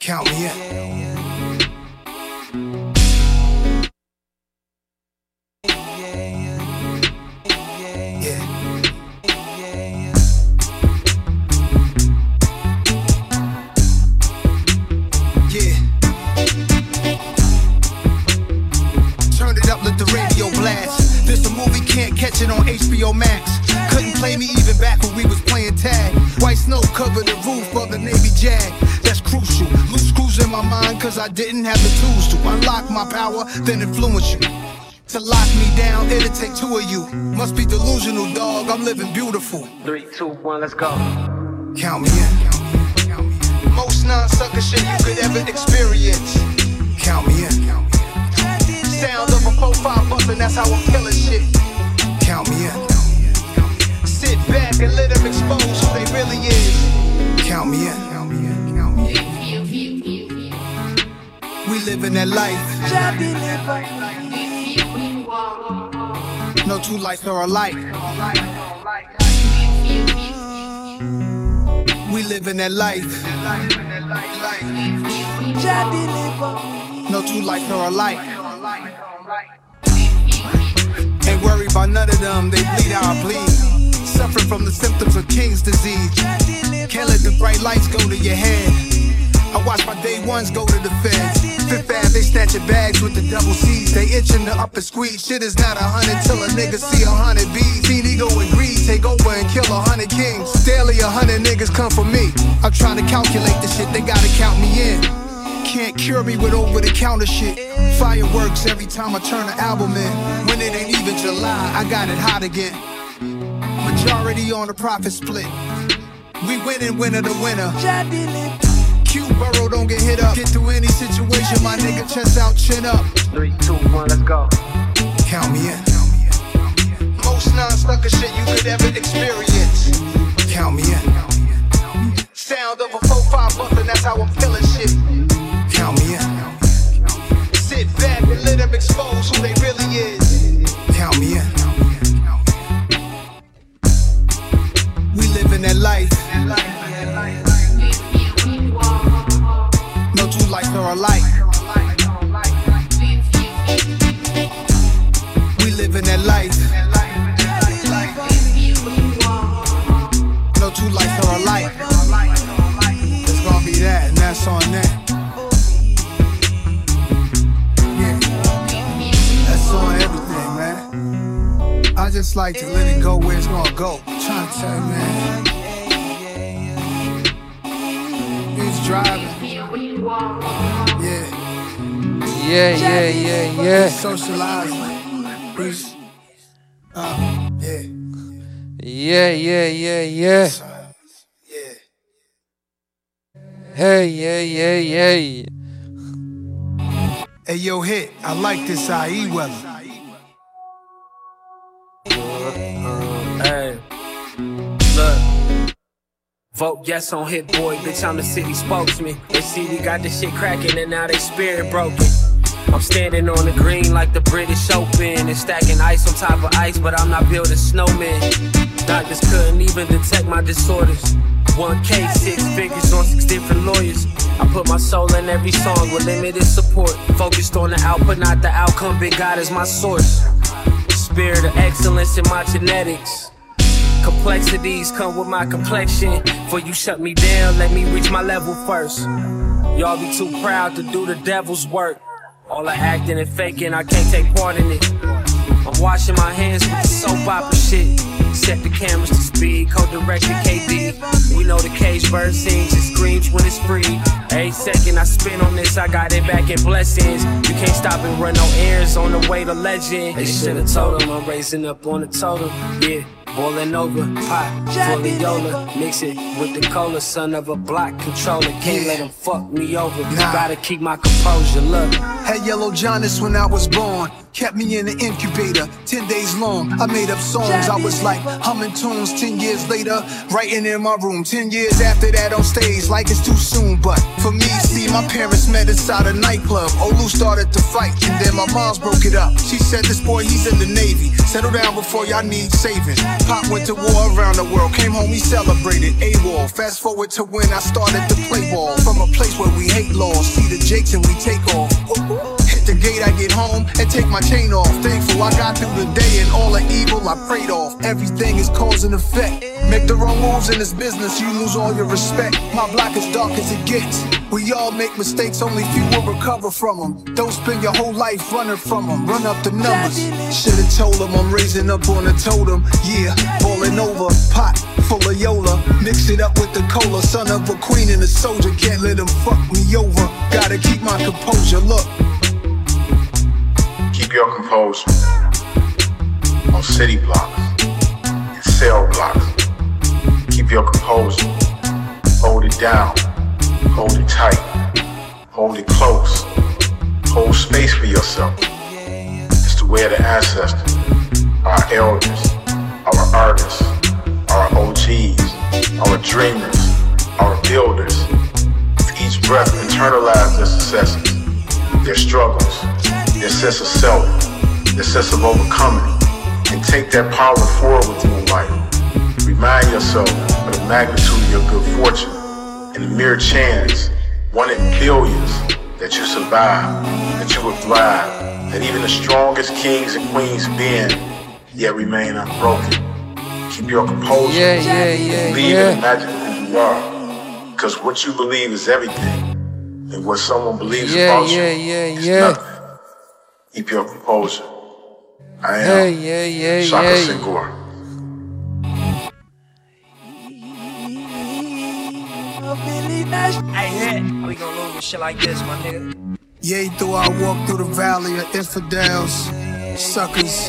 Count me in. I didn't have the tools to unlock my power, then influence you. To lock me down, it'll take two of you. Must be delusional, dog. I'm living beautiful. Three, two, one, let's go. Count me in. Most non-sucker shit you could ever experience. Count me in. Sound of a profile bustin', that's how I'm killing shit. Count me in. Sit back and let them expose who they really is. Count me in. Living that life. No two lives are alike. We living that life. No two lives are alike. Ain't worried about none of them, they bleed how I bleed. Suffering from the symptoms of King's disease. Can't let the bright lights go to your head. I watch my day ones go to the feds. Fifth Ave, they snatching bags with the double C's. They itching to up and squeeze. Shit is not a hundred till a nigga see a hundred B's. Seen ego and greed take over and kill a hundred kings. Daily a hundred niggas come for me. I'm trying to calculate the shit, they gotta count me in. Can't cure me with over the counter shit. Fireworks every time I turn an album in. When it ain't even July, I got it hot again. Majority on the profit split. We winning, winner the winner. Q Burrow don't get hit up. Get through any situation, my nigga chest out, chin up. Three, two, one, let's go. Count me in. Most non-sucker shit you could ever experience. Count me in. Sound of a 4-5 bustin', that's how I'm feeling shit. That's on that. Yeah, that's on everything, man. I just like to let it go where it's gonna go. trying to tell you, man. He's driving. Yeah. Yeah, yeah, yeah, yeah. Socializing. Uh, yeah. Yeah, yeah, yeah, yeah. Yeah. Hey, yeah, yeah, yeah. Hey, yo, hit. I like this IE weather. Hey, look. Vote yes on Hit Boy, bitch. I'm the city spokesman. They see we got this shit cracking and now they spirit broken. I'm standing on the green like the British Open and stacking ice on top of ice, but I'm not building snowmen. Doctors couldn't even detect my disorders. 1K, six figures on six different lawyers. I put my soul in every song with limited support. Focused on the output, not the outcome. Big God is my source. Spirit of excellence in my genetics. Complexities come with my complexion. For you shut me down, let me reach my level first. Y'all be too proud to do the devil's work. All the acting and faking, I can't take part in it. I'm washing my hands with the soap opera shit. Set the cameras to speed, co-directed KD. We know the cage bird sings and screams when it's free. Every second I spend on this, I got it back in blessings. You can't stop and run no errands on the way to legend. They should've told him I'm raising up on the totem. Yeah. Boiling over, pot, full of Yola. Mix it with the cola, son of a block controller. Can't let him fuck me over. Gotta keep my composure, look. Had yellow jaundice when I was born. Kept me in the incubator, 10 days long. I made up songs, I was like humming tunes 10 years later, writing in my room. 10 years after that on stage, like it's too soon. But for me, see, my parents met inside a nightclub. Olu started to fight, and then my mom's broke it up. She said, This boy, he's in the Navy. Settle down before y'all need saving. Pop went to war around the world, came home, he celebrated AWOL. Fast forward to when I started to play ball. From a place where we hate laws, see the jakes and we take off. Hit the gate, I get home and take my chain off. Thankful I got through the day and all the evil I prayed off. Everything is cause and effect. Make the wrong moves in this business, you lose all your respect. My block is dark as it gets. We all make mistakes, only few will recover from them. Don't spend your whole life running from them. Run up the numbers. Should've told them I'm raising up on a totem. Yeah, falling over. Pot full of Yola. Mix it up with the cola. Son of a queen and a soldier. Can't let them fuck me over. Gotta keep my composure. Look. Keep your composure. On city blocks. And cell blocks. Keep your composure. Hold it down. Hold it tight. Hold it close. Hold space for yourself. It's the way the ancestors, our elders, our artists, our OGs, our dreamers, our builders. With each breath, internalize their successes, their struggles, their sense of self, their sense of overcoming, and take that power forward with you in life. Remind yourself of the magnitude of your good fortune and the mere chance, one in billions, that you survive, that you will thrive, that even the strongest kings and queens bend, yet remain unbroken. Keep your composure. Yeah, yeah, yeah, Believe yeah. in the magic who you are. Because what you believe is everything. And what someone believes Yeah, about yeah, you yeah, is yeah. Nothing. Keep your composure. I am Yeah, yeah, yeah, Shaka yeah. Senghor. Hey, hit. How we gonna lose with shit like this, my nigga? Yea, though I walk through the valley of infidels, suckers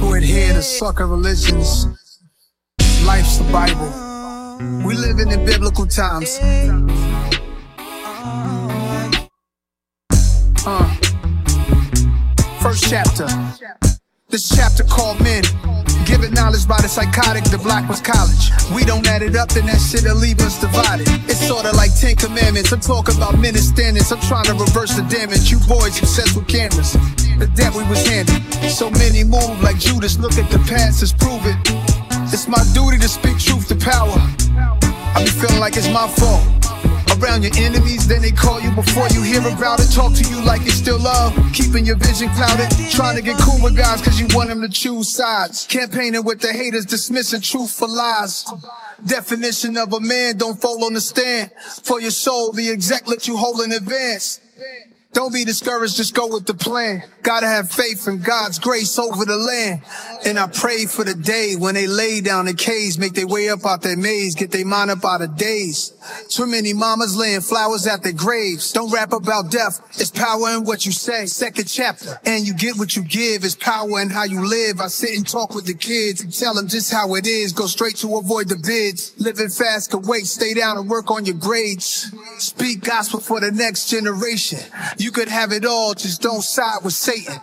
who adhere to sucker religions. Life's the Bible. We living in biblical times. First chapter. This chapter called Men. Given knowledge by the psychotic, the black was college. We don't add it up, then that shit'll leave us divided. It's sorta like Ten Commandments. I'm talking about men and standards. I'm trying to reverse the damage. You boys obsessed with cameras. The debt we was handed. So many move like Judas. Look at the past, let's. It's my duty to speak truth to power. I be feeling like it's my fault. Around your enemies, then they call you before you hear about it. Talk to you like it's still love. Keeping your vision clouded. Trying to get cool with guys cause you want them to choose sides. Campaigning with the haters, dismissing truth for lies. Definition of a man, don't fall on the stand. For your soul, the exec let you hold in advance. Don't be discouraged, just go with the plan. Gotta have faith in God's grace over the land. And I pray for the day when they lay down in caves, make their way up out their maze, get their mind up out of days. Too many mamas laying flowers at their graves. Don't rap about death, it's power in what you say. Second chapter, and you get what you give, it's power in how you live. I sit and talk with the kids and tell them just how it is. Go straight to avoid the bids. Living fast can wait, stay down and work on your grades. Speak gospel for the next generation. You could have it all, just don't side with Satan.